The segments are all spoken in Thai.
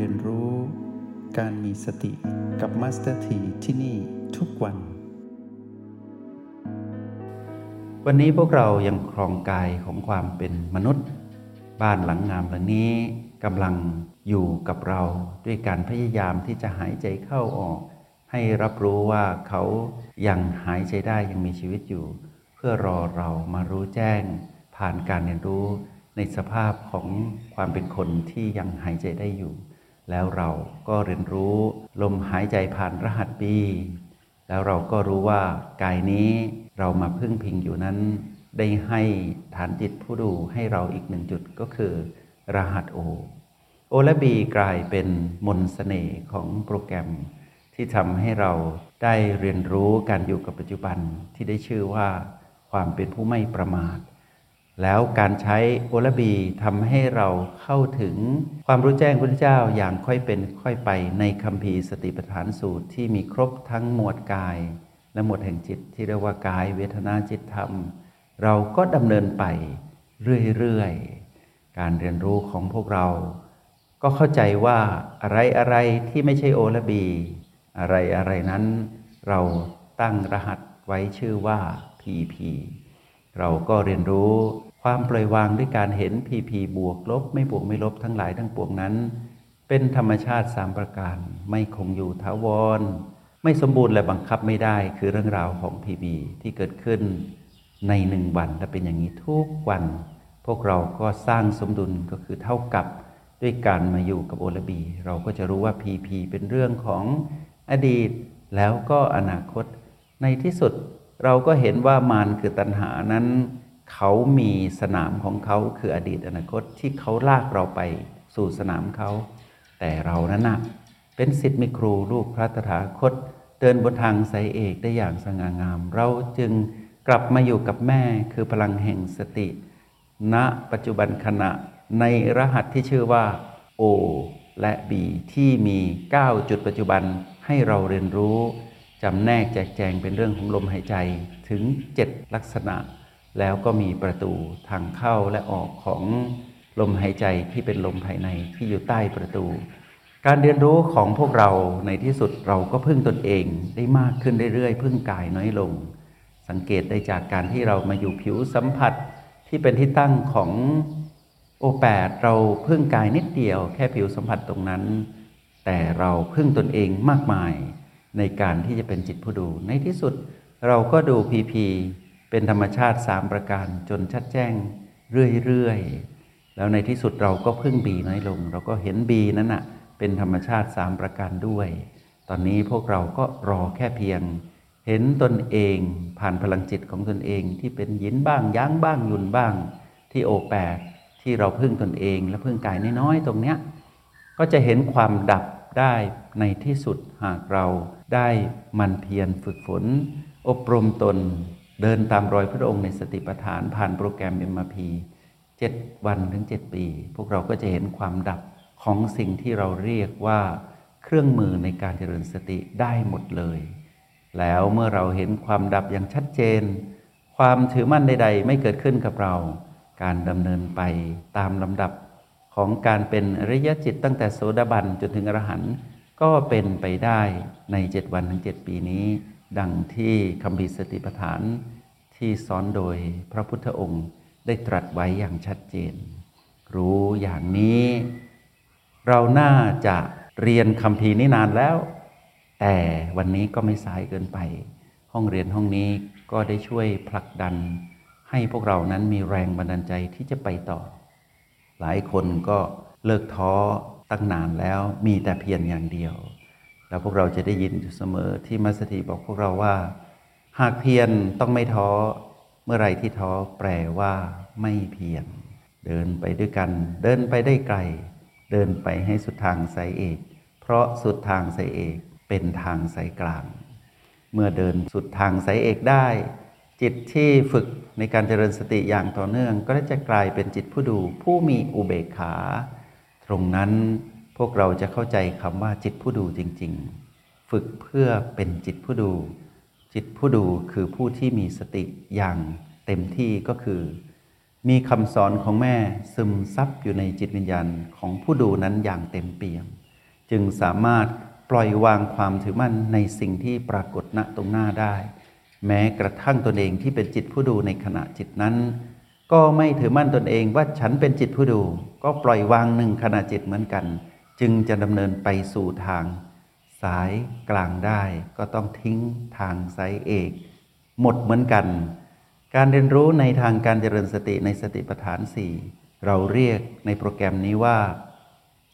เรียนรู้ การมีสติกับมาสเตอร์ทีที่นี่ทุกวัน วันนี้พวกเรายังครองกายของความเป็นมนุษย์ บ้านหลังงามหลังนี้กำลังอยู่กับเราด้วยการพยายามที่จะหายใจเข้าออก ให้รับรู้ว่าเขายังหายใจได้ยังมีชีวิตอยู่ เพื่อรอเรามารู้แจ้ง ผ่านการเรียนรู้ในสภาพของความเป็นคนที่ยังหายใจได้อยู่ แล้วเราก็เรียนรู้ลมหายใจผ่านรหัสปี แล้วเราก็รู้ว่ากายนี้เรามาพึ่งพิงอยู่นั้น ได้ให้ฐานจิตผู้ดูให้เราอีกหนึ่งจุดก็คือ รหัสโอ โอและบีกลายเป็นมนสเสน่ห์ของโปรแกรม ที่ทำให้เราได้เรียนรู้การอยู่กับปัจจุบันที่ได้ชื่อว่า ความเป็นผู้ไม่ประมาท แล้วการใช้โอลบีทำให้เราเข้าถึงความรู้แจ้งพระเจ้าอย่างค่อยเป็นค่อยไปในคัมภีร์สติปัฏฐานสูตรที่มีครบทั้งหมวดกาย และหมวดแห่งจิตที่เรียกว่ากายเวทนาจิตธรรม เราก็ดำเนินไปเรื่อยๆ การเรียนรู้ของพวกเรา ก็เข้าใจว่าอะไรอะไรที่ไม่ใช่โอลบี อะไรอะไรนั้น เราตั้งรหัสไว้ชื่อว่า PP เราก็เรียนรู้ความปล่อยวางด้วยการเห็น PP บวกลบ ไม่บวกไม่ลบทั้งหลายทั้งปวงนั้น เป็นธรรมชาติสามประการ ไม่คงอยู่ถาวร ไม่สมบูรณ์และบังคับไม่ได้คือเรื่องราวของ PP ที่เกิดขึ้นในหนึ่งวันและเป็นอย่างนี้ทุกวัน พวกเราก็สร้างสมดุลก็คือเท่ากับด้วยการมาอยู่กับโอลบี เราก็จะรู้ว่า PP เป็นเรื่องของอดีตแล้วก็อนาคตในที่สุด เราก็เห็นว่ามารคือตัณหานั้น เขามีสนามของเขาคืออดีตอนาคตที่เขาลากเราไปสู่สนามเขา แต่เรานั้นนะเป็นสิทธิ์มีครูลูกพระตถาคต เดินบนทางสายเอกได้อย่างสง่างาม เราจึงกลับมาอยู่กับแม่คือพลังแห่งสติ ณ ปัจจุบันขณะในรหัสที่ชื่อว่า O และ B ที่มี 9 จุดปัจจุบันให้เราเรียนรู้ จำแนกแจกแจงเป็นเรื่องของลมหายใจถึง 7 ลักษณะ แล้วก็มีประตูทางเข้าและออกของลมหายใจที่เป็นลมภายในที่อยู่ใต้ประตู การเรียนรู้ของพวกเราในที่สุดเราก็พึ่งตนเองได้มากขึ้นเรื่อยๆพึ่งกายน้อยลง สังเกตได้จากการที่เรามาอยู่ผิวสัมผัสที่เป็นที่ตั้งของโอแปดเราพึ่งกายนิดเดียวแค่ผิวสัมผัสตรงนั้น แต่เราพึ่งตนเองมากมาย ในการที่จะเป็นจิตผู้ดู ในที่สุดเราก็ดูพีพีเป็นธรรมชาติสามประการจนชัดแจ้งเรื่อยๆ แล้วในที่สุดเราก็พึ่งบีน้อยลง เราก็เห็นบีนั้นนะ่ะเป็นธรรมชาติสามประการด้วย ตอนนี้พวกเราก็รอแค่เพียง เห็นตนเองผ่านพลังจิตของตนเองที่เป็นยินบ้างยั้งบ้างยุนบ้าง ที่โอแปดที่เราพึ่งตนเองและพึ่งกายน้อยๆตรงเนี้ยก็จะเห็นความดับได้ ในที่สุดหากเราได้มันเพียรฝึกฝน อบรมตน เดินตามรอยพระองค์ในสติปัฏฐานผ่านโปรแกรม MRP 7 วันถึง 7 ปี พวกเราก็จะเห็นความดับของสิ่งที่เราเรียกว่าเครื่องมือในการเจริญสติได้หมดเลย แล้วเมื่อเราเห็นความดับอย่างชัดเจน ความถือมั่นใด ๆ ไม่เกิดขึ้นกับเรา การดำเนินไปตามลำดับของการเป็นอริยจิตตั้งแต่โสดาบันจนถึงอรหันต์ ก็เป็นไปได้ในเจ็ดวันถึงเจ็ดปีนี้ ดังที่คำพิสติปฐานที่สอนโดยพระพุทธองค์ได้ตรัสไว้อย่างชัดเจน รู้อย่างนี้ เราน่าจะเรียนคำพีนี้นานแล้ว แต่วันนี้ก็ไม่สายเกินไป ห้องเรียนห้องนี้ก็ได้ช่วยผลักดัน ให้พวกเรานั้นมีแรงบันดาลใจที่จะไปต่อ หลายคนก็เลิกท้อ ตั้งนานแล้วมีแต่เพียรอย่างเดียว แล้วพวกเราจะได้ยินอยู่เสมอที่มัสถีบอกพวกเราว่า หากเพียรต้องไม่ท้อเมื่อไรที่ท้อแปลว่าไม่เพียรเดินไปด้วยกัน เดินไปได้ไกล เดินไปให้สุดทางสายเอก เพราะสุดทางสายเอกเป็นทางสายกลาง เมื่อเดินสุดทางสายเอกได้ จิตที่ฝึกในการเจริญสติอย่างต่อเนื่อง ก็จะกลายเป็นจิตผู้ดูผู้มีอุเบกขา ตรงนั้นพวกเราจะเข้าใจคำว่าจิตผู้ดูจริง ๆ ฝึกเพื่อเป็นจิตผู้ดู จิตผู้ดูคือผู้ที่มีสติอย่างเต็มที่ก็คือ มีคำสอนของแม่ซึมซับอยู่ในจิตวิญญาณของผู้ดูนั้นอย่างเต็มเปี่ยม จึงสามารถปล่อยวางความถือมั่นในสิ่งที่ปรากฏณตรงหน้าได้ แม้กระทั่งตนเองที่เป็นจิตผู้ดูในขณะจิตนั้น ก็ไม่ถือมั่นตนเองว่าฉันเป็นจิตผู้ดู ก็ปล่อยวางหนึ่งขณะจิตเหมือนกัน จึงจะดำเนินไปสู่ทาง สายกลางได้ก็ต้องทิ้งทางสายเอก หมดเหมือนกัน การเรียนรู้ในทางการเจริญสติในสติปัฏฐานสี่เราเรียกในโปรแกรมนี้ว่า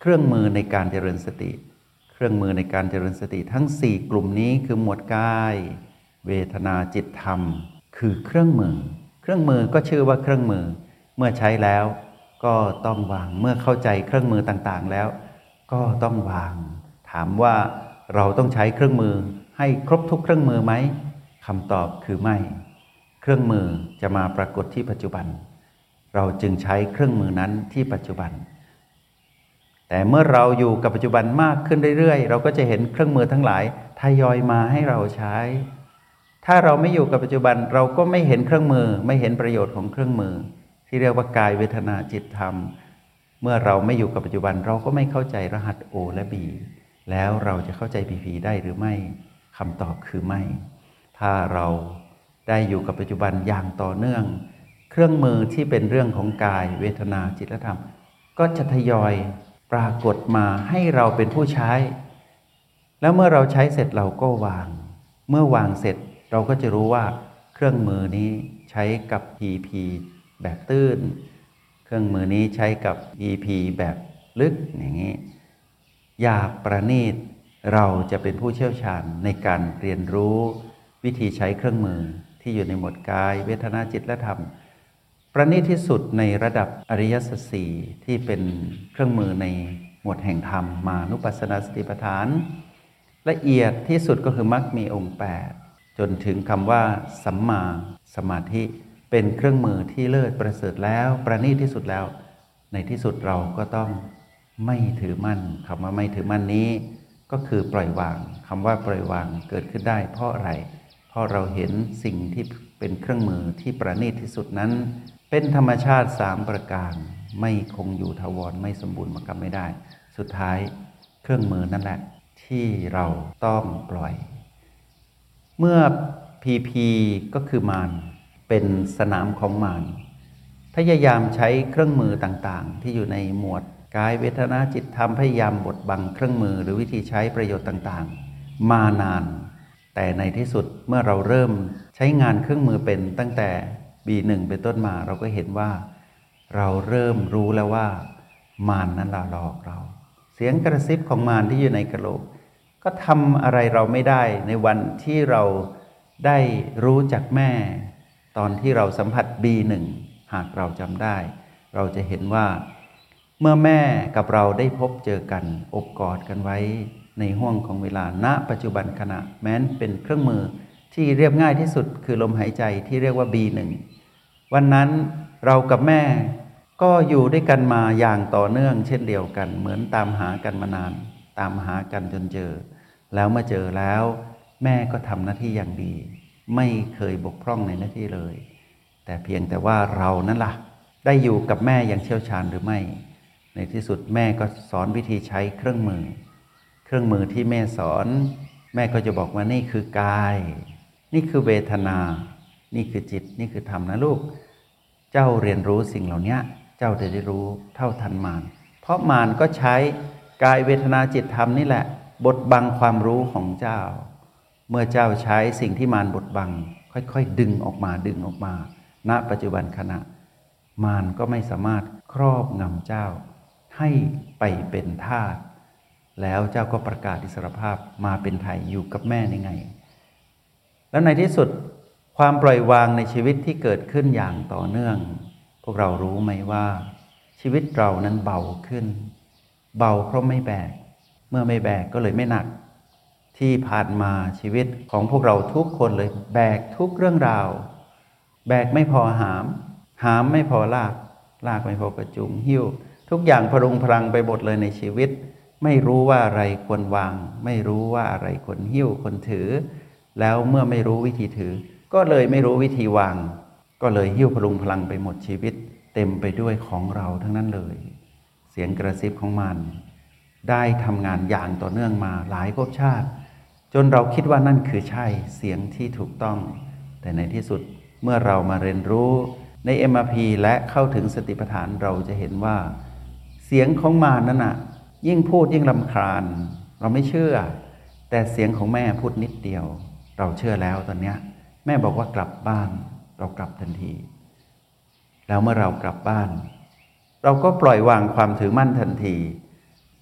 เครื่องมือในการเจริญสติ เครื่องมือในการเจริญสติทั้ง 4 กลุ่มนี้คือหมวดกาย เวทนาจิตธรรม คือเครื่องมือ รื่องมือก็ชื่อว่าเครื่องมือ เมื่อใช้แล้วก็ต้องวาง เมื่อเข้าใจเครื่องมือต่างๆแล้ว ก็ต้องวาง ถามว่าเราต้องใช้เครื่องมือให้ครบทุกเครื่องมือไหมคำตอบคือไม่ เครื่องมือจะมาปรากฏที่ปัจจุบัน เราจึงใช้เครื่องมือนั้นที่ปัจจุบัน แต่เมื่อเราอยู่กับปัจจุบันมากขึ้นเรื่อยๆ เราก็จะเห็นเครื่องมือทั้งหลายทยอยมาให้เราใช้ ถ้าเราไม่อยู่กับปัจจุบันเราก็ไม่เห็นเครื่องมือ ไม่เห็นประโยชน์ของเครื่องมือ ที่เรียกว่ากายเวทนาจิตธรรม เมื่อเราไม่อยู่กับปัจจุบัน เราก็ไม่เข้าใจรหัส O และ B แล้วเราจะเข้าใจ PP ได้หรือไม่คำตอบคือไม่ ถ้าเราได้อยู่กับปัจจุบันอย่างต่อเนื่อง เครื่องมือที่เป็นเรื่องของกาย เวทนาจิตและธรรม ก็จะทยอยปรากฏมาให้เราเป็นผู้ใช้ แล้วเมื่อเราใช้เสร็จเราก็วาง เมื่อวางเสร็จ เราก็จะรู้ว่าเครื่องมือนี้ใช้กับ EP แบบตื้น เครื่องมือนี้ใช้กับ EP แบบลึกอย่างนี้ อยากประณีตเราจะเป็นผู้เชี่ยวชาญในการเรียนรู้วิธีใช้เครื่องมือที่อยู่ในหมวดกาย เวทนาจิตและธรรม ประณีตที่สุดในระดับอริยสัจสี่ที่เป็นเครื่องมือในหมวดแห่งธรรมมานุปัสสนาสติปัฏฐาน ละเอียดที่สุดก็คือมรรคมีองค์ 8 จนถึงคำว่า สัมมาสมาธิ เป็นเครื่องมือที่เลิศประเสริฐแล้ว ประณีตที่สุดแล้ว ในที่สุดเราก็ต้องไม่ถือมั่นคำว่าไม่ถือมั่นนี้ ก็คือปล่อยวางคำว่าปล่อยวางเกิดขึ้นได้ เพราะอะไร เพราะเราเห็นสิ่งที่เป็นเครื่องมือที่ประณีตที่สุดนั้น เป็นธรรมชาติสามประการ ไม่คงอยู่ทวรไม่สมบูรณ์มันกรรมไม่ได้ สุดท้ายเครื่องมือนั่นแหละที่เราต้องปล่อย เมื่อพีพีก็คือมารเป็นสนามของมารพยายามใช้เครื่องมือต่างๆ ที่อยู่ในหมวดกายเวทนาจิตธรรมพยายามบดบังเครื่องมือหรือวิธีใช้ประโยชน์ต่างๆ มานาน แต่ในที่สุดเมื่อเราเริ่มใช้งานเครื่องมือเป็นตั้งแต่ B1 เป็นต้นมาเราก็เห็นว่า เราเริ่มรู้แล้วว่า มารนนั้นหลอกเรา เสียงกระซิบของมารที่อยู่ในกระโหลก ก็ทำอะไรเราไม่ได้ในวันที่เราได้รู้จักแม่ ตอนที่เราสัมผัส B1 หากเราจำได้ เราจะเห็นว่า เมื่อแม่กับเราได้พบเจอกันอบกอดกันไว้ในห้วงของเวลาณปัจจุบันขณะแม้นเป็นเครื่องมือที่เรียบง่ายที่สุดคือลมหายใจที่เรียกว่า B1 วันนั้นเรากับแม่ก็อยู่ด้วยกันมาอย่างต่อเนื่องเช่นเดียวกัน เหมือนตามหากันมานาน ตามหากันจนเจอ แล้วเมื่อเจอแล้ว แม่ก็ทำหน้าที่อย่างดี ไม่เคยบกพร่องในหน้าที่เลย แต่เพียงแต่ว่าเรานั่นละ่ะ ได้อยู่กับแม่อย่างเชี่ยวชาญหรือไม่ ในที่สุดแม่ก็สอนวิธีใช้เครื่องมือ เครื่องมือที่แม่สอน แม่ก็จะบอกว่านี่คือกาย นี่คือเวทนา นี่คือจิต นี่คือธรรมนะลูก เจ้าเรียนรู้สิ่งเหล่านี้เจ้าจะได้รู้เท่าทันมารเพราะมารก็ใช้ กายเวทนาจิตธรรมนี่แหละ บดบังความรู้ของเจ้า เมื่อเจ้าใช้สิ่งที่มารบดบัง ค่อยๆ ดึงออกมาดึงออกมา ณ ปัจจุบันขณะ มารก็ไม่สามารถครอบงำเจ้า ให้ไปเป็นทาสแล้วเจ้าก็ประกาศอิสรภาพมาเป็นไทยอยู่กับแม่ในไง แล้วในที่สุดความปล่อยวางในชีวิตที่เกิดขึ้นอย่างต่อเนื่อง พวกเรารู้ไหมว่า ชีวิตเรานั้นเบาขึ้น เบาเพราะไม่แบก เมื่อไม่แบกก็เลยไม่หนัก ที่ผ่านมาชีวิตของพวกเราทุกคนเลยแบกทุกเรื่องราว แบกไม่พอหาม หามไม่พอลาก ลากไม่พอกระจุงหิ้ว ทุกอย่างพรุงพลังไปหมดเลยในชีวิต ไม่รู้ว่าอะไรควรวาง ไม่รู้ว่าอะไรควรหิ้วควรถือ แล้วเมื่อไม่รู้วิธีถือ ก็เลยไม่รู้วิธีวาง ก็เลยหิ้วพลุงพลังไปหมดชีวิต เต็มไปด้วยของเราทั้งนั้นเลย สียงกระซิบของมัน ได้ทำงานอย่างต่อเนื่องมาหลายภพชาติ จนเราคิดว่านั่นคือใช่เสียงที่ถูกต้อง แต่ในที่สุดเมื่อเรามาเรียนรู้ใน MRP และเข้าถึงสติปัฏฐานเราจะเห็นว่า เสียงของมารนั้นน่ะยิ่งพูดยิ่งลำคาญ เราไม่เชื่อ แต่เสียงของแม่พูดนิดเดียว เราเชื่อแล้วตอนเนี้ยแม่บอกว่ากลับบ้าน เรากลับทันที แล้วเมื่อเรากลับบ้าน เราก็ปล่อยวางความถือมั่นทันที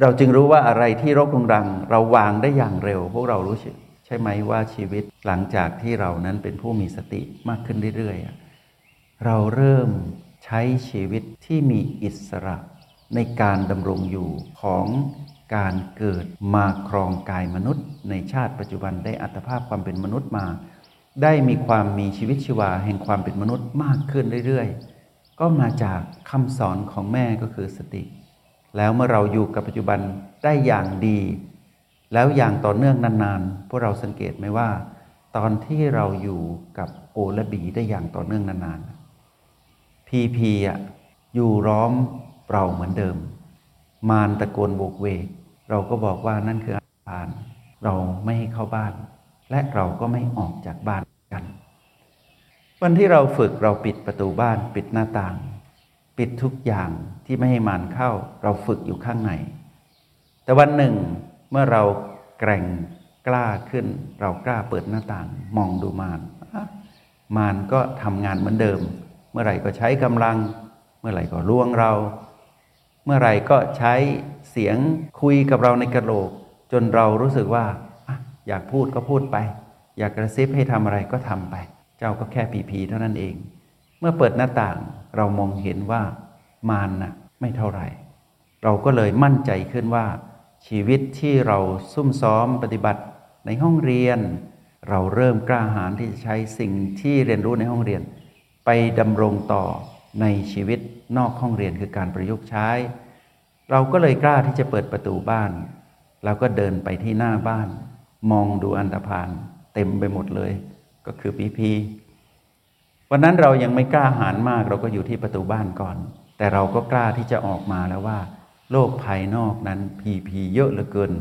เราจึงรู้ว่าอะไรที่รกรุงรัง เราวางได้อย่างเร็ว พวกเรารู้ใช่ไหมว่าชีวิตหลังจากที่เรานั้นเป็นผู้มีสติมากขึ้นเรื่อยๆ เราเริ่มใช้ชีวิตที่มีอิสระในการดำรงอยู่ของการเกิดมาครองกายมนุษย์ ในชาติปัจจุบันได้อัตภาพความเป็นมนุษย์มา ได้มีความมีชีวิตชีวาแห่งความเป็นมนุษย์มากขึ้นเรื่อยๆ ก็มาจากคำสอนของแม่ก็คือสติ แล้วเมื่อเราอยู่กับปัจจุบันได้อย่างดี แล้วอย่างต่อเนื่องนานๆ พวกเราสังเกตไหมว่า ตอนที่เราอยู่กับโอและบีได้อย่างต่อเนื่องนานๆ พีพีอะอยู่ร้อมเราเหมือนเดิม มารตะโกนโบกเวก เราก็บอกว่านั่นคืออาคารเราไม่ให้เข้าบ้าน และเราก็ไม่ออกจากบ้าน วันที่เราฝึกเราปิดประตูบ้าน ปิดหน้าต่าง ปิดทุกอย่างที่ไม่ให้มารเข้า เราฝึกอยู่ข้างใน แต่วันหนึ่งเมื่อเราแกร่งกล้าขึ้น เรากล้าเปิดหน้าต่าง มองดูมารมารก็ทำงานเหมือนเดิม เมื่อไหร่ก็ใช้กำลัง เมื่อไหร่ก็ล่วงเรา เมื่อไหร่ก็ใช้เสียงคุยกับเราในกระโหลก จนเรารู้สึกว่าอยากพูดก็พูดไป อยากกระซิบให้ทำอะไรก็ทำไป เจ้าก็แค่ผีผีเท่านั้นเอง เมื่อเปิดหน้าต่างเรามองเห็นว่ามารนน่ะไม่เท่าไหร่ เราก็เลยมั่นใจขึ้นว่า ชีวิตที่เราซุ่มซ้อมปฏิบัติในห้องเรียน เราเริ่มกล้าหาญที่จะใช้สิ่งที่เรียนรู้ในห้องเรียน ไปดำรงต่อในชีวิตนอกห้องเรียนคือการประยุกต์ใช้ เราก็เลยกล้าที่จะเปิดประตูบ้านแล้วก็เดินไปที่หน้าบ้าน มองดูอันธพาลเต็มไปหมดเลย ก็คือพีพีวันนั้นเรายังไม่กล้าหาญมากเราก็อยู่ที่ประตูบ้านก่อน แต่เราก็กล้าที่จะออกมาแล้วว่า โลกภายนอกนั้นพีพีเยอะเหลือเกิน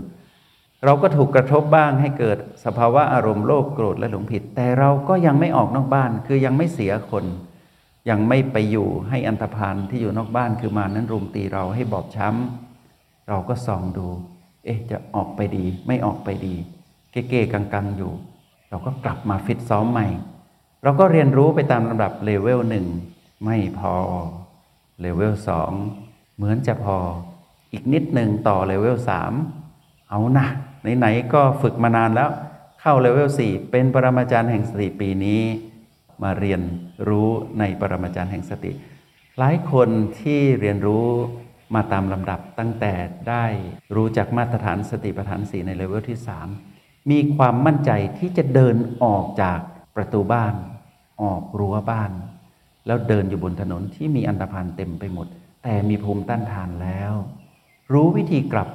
เราก็ถูกกระทบบ้างให้เกิดสภาวะอารมณ์โลภโกรธและหลงผิด แต่เราก็ยังไม่ออกนอกบ้านคือยังไม่เสียคน ยังไม่ไปอยู่ให้อันธพาลที่อยู่นอกบ้านคือมารนั้นรุมตีเราให้บอบช้ำ เราก็ส่องดู เอ๊ะจะออกไปดี ไม่ออกไปดี เก้ๆกังๆอยู่ เราก็กลับมาฟิตซ้อมใหม่ เราก็เรียนรู้ไปตามลำดับเลเวลหนึ่งไม่พอเลเวลสองเหมือนจะพออีกนิดหนึ่งต่อเลเวลสามเอานะไหนๆก็ฝึกมานานแล้ว เข้าเลเวลสี่เป็นปรมาจารย์แห่งสติปีนี้ มาเรียนรู้ในปรมาจารย์แห่งสติ หลายคนที่เรียนรู้มาตามลำดับตั้งแต่ได้รู้จักมาตรฐานสติปัฏฐานสี่ในเลเวลที่สาม มีความมั่นใจที่จะเดินออกจากประตูบ้าน ออกรั้วบ้าน แล้วเดินอยู่บนถนนที่มีอันธพาลเต็มไปหมด แต่มีภูมิต้านทานแล้ว รู้วิธีกลับ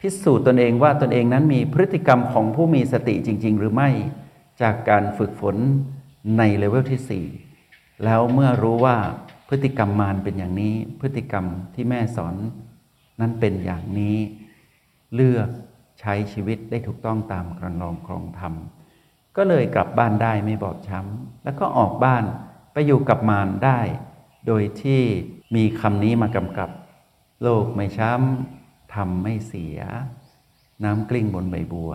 พิสูจน์ตนเองว่าตนเองนั้นมีพฤติกรรมของผู้มีสติจริง ๆ หรือไม่จากการฝึกฝนในเลเวลที่ 4 แล้วเมื่อรู้ว่าพฤติกรรมมารเป็นอย่างนี้ พฤติกรรมที่แม่สอนนั้นเป็นอย่างนี้ เลือก ใช้ชีวิตได้ถูกต้องตามกระนองครองธรรม ก็เลยกลับบ้านได้ไม่บอบช้ำ แล้วก็ออกบ้านไปอยู่กับมารได้ โดยที่มีคำนี้มากำกับ โลกไม่ช้ำทำไม่เสีย น้ำกลิ้งบนใบบัว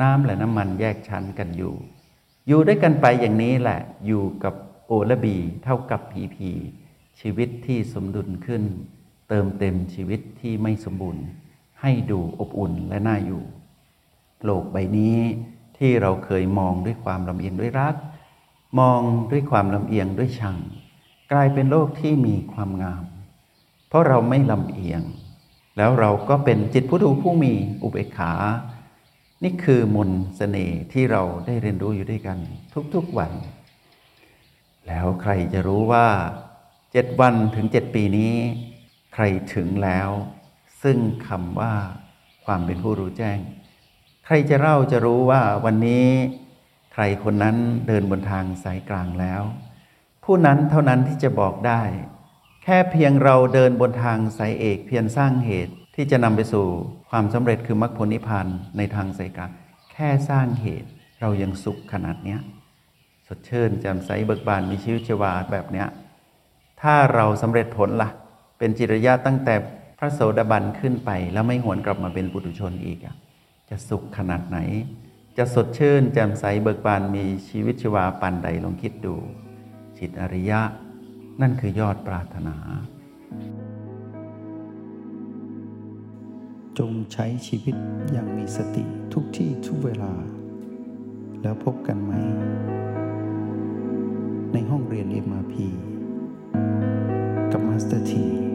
น้ำและน้ำมันแยกชั้นกันอยู่ อยู่ด้วยกันไปอย่างนี้แหละ อยู่กับโอและบีเท่ากับพีพีชีวิตที่สมดุลขึ้น เติมเต็มชีวิตที่ไม่สมบูรณ์ ให้ดูอบอุ่นและน่าอยู่ โลกใบนี้ที่เราเคยมองด้วยความลำเอียงด้วยรัก มองด้วยความลำเอียงด้วยชัง กลายเป็นโลกที่มีความงาม เพราะเราไม่ลำเอียง แล้วเราก็เป็นจิตผู้ดูผู้มีอุเบกขา นี่คือมนสเสน่ห์ที่เราได้เรียนรู้อยู่ด้วยกันทุกๆวัน แล้วใครจะรู้ว่าเจ็ดวันถึงเจ็ดปีนี้ ใครถึงแล้ว ซึ่งคำว่าความเป็นผู้รู้แจ้ง ใครจะเล่าจะรู้ว่าวันนี้ใครคนนั้นเดินบนทางสายกลางแล้ว ผู้นั้นเท่านั้นที่จะบอกได้ แค่เพียงเราเดินบนทางสายเอกเพียงสร้างเหตุที่จะนำไปสู่ความสำเร็จคือมรรคผลนิพพานในทางสายกลางแค่สร้างเหตุเรายังสุขขนาดเนี้ยสดชื่นแจ่มใสเบิกบานมีชีวิตชีวาแบบเนี้ยถ้าเราสำเร็จผลละ่ะ เป็นจิตรยะตั้งแต่ พระโสดาบันขึ้นไป แล้วไม่หวนกลับมาเป็นปุถุชนอีกอะจะสุขขนาดไหน จะสดชื่นแจ่มใสเบิกบานมีชีวิตชีวาปานใดลองคิดดู จิตอริยะ นั่นคือยอดปรารถนา จงใช้ชีวิตอย่างมีสติทุกที่ทุกเวลา แล้วพบกันใหม่ ในห้องเรียน MRP กับมาสเตอร์ที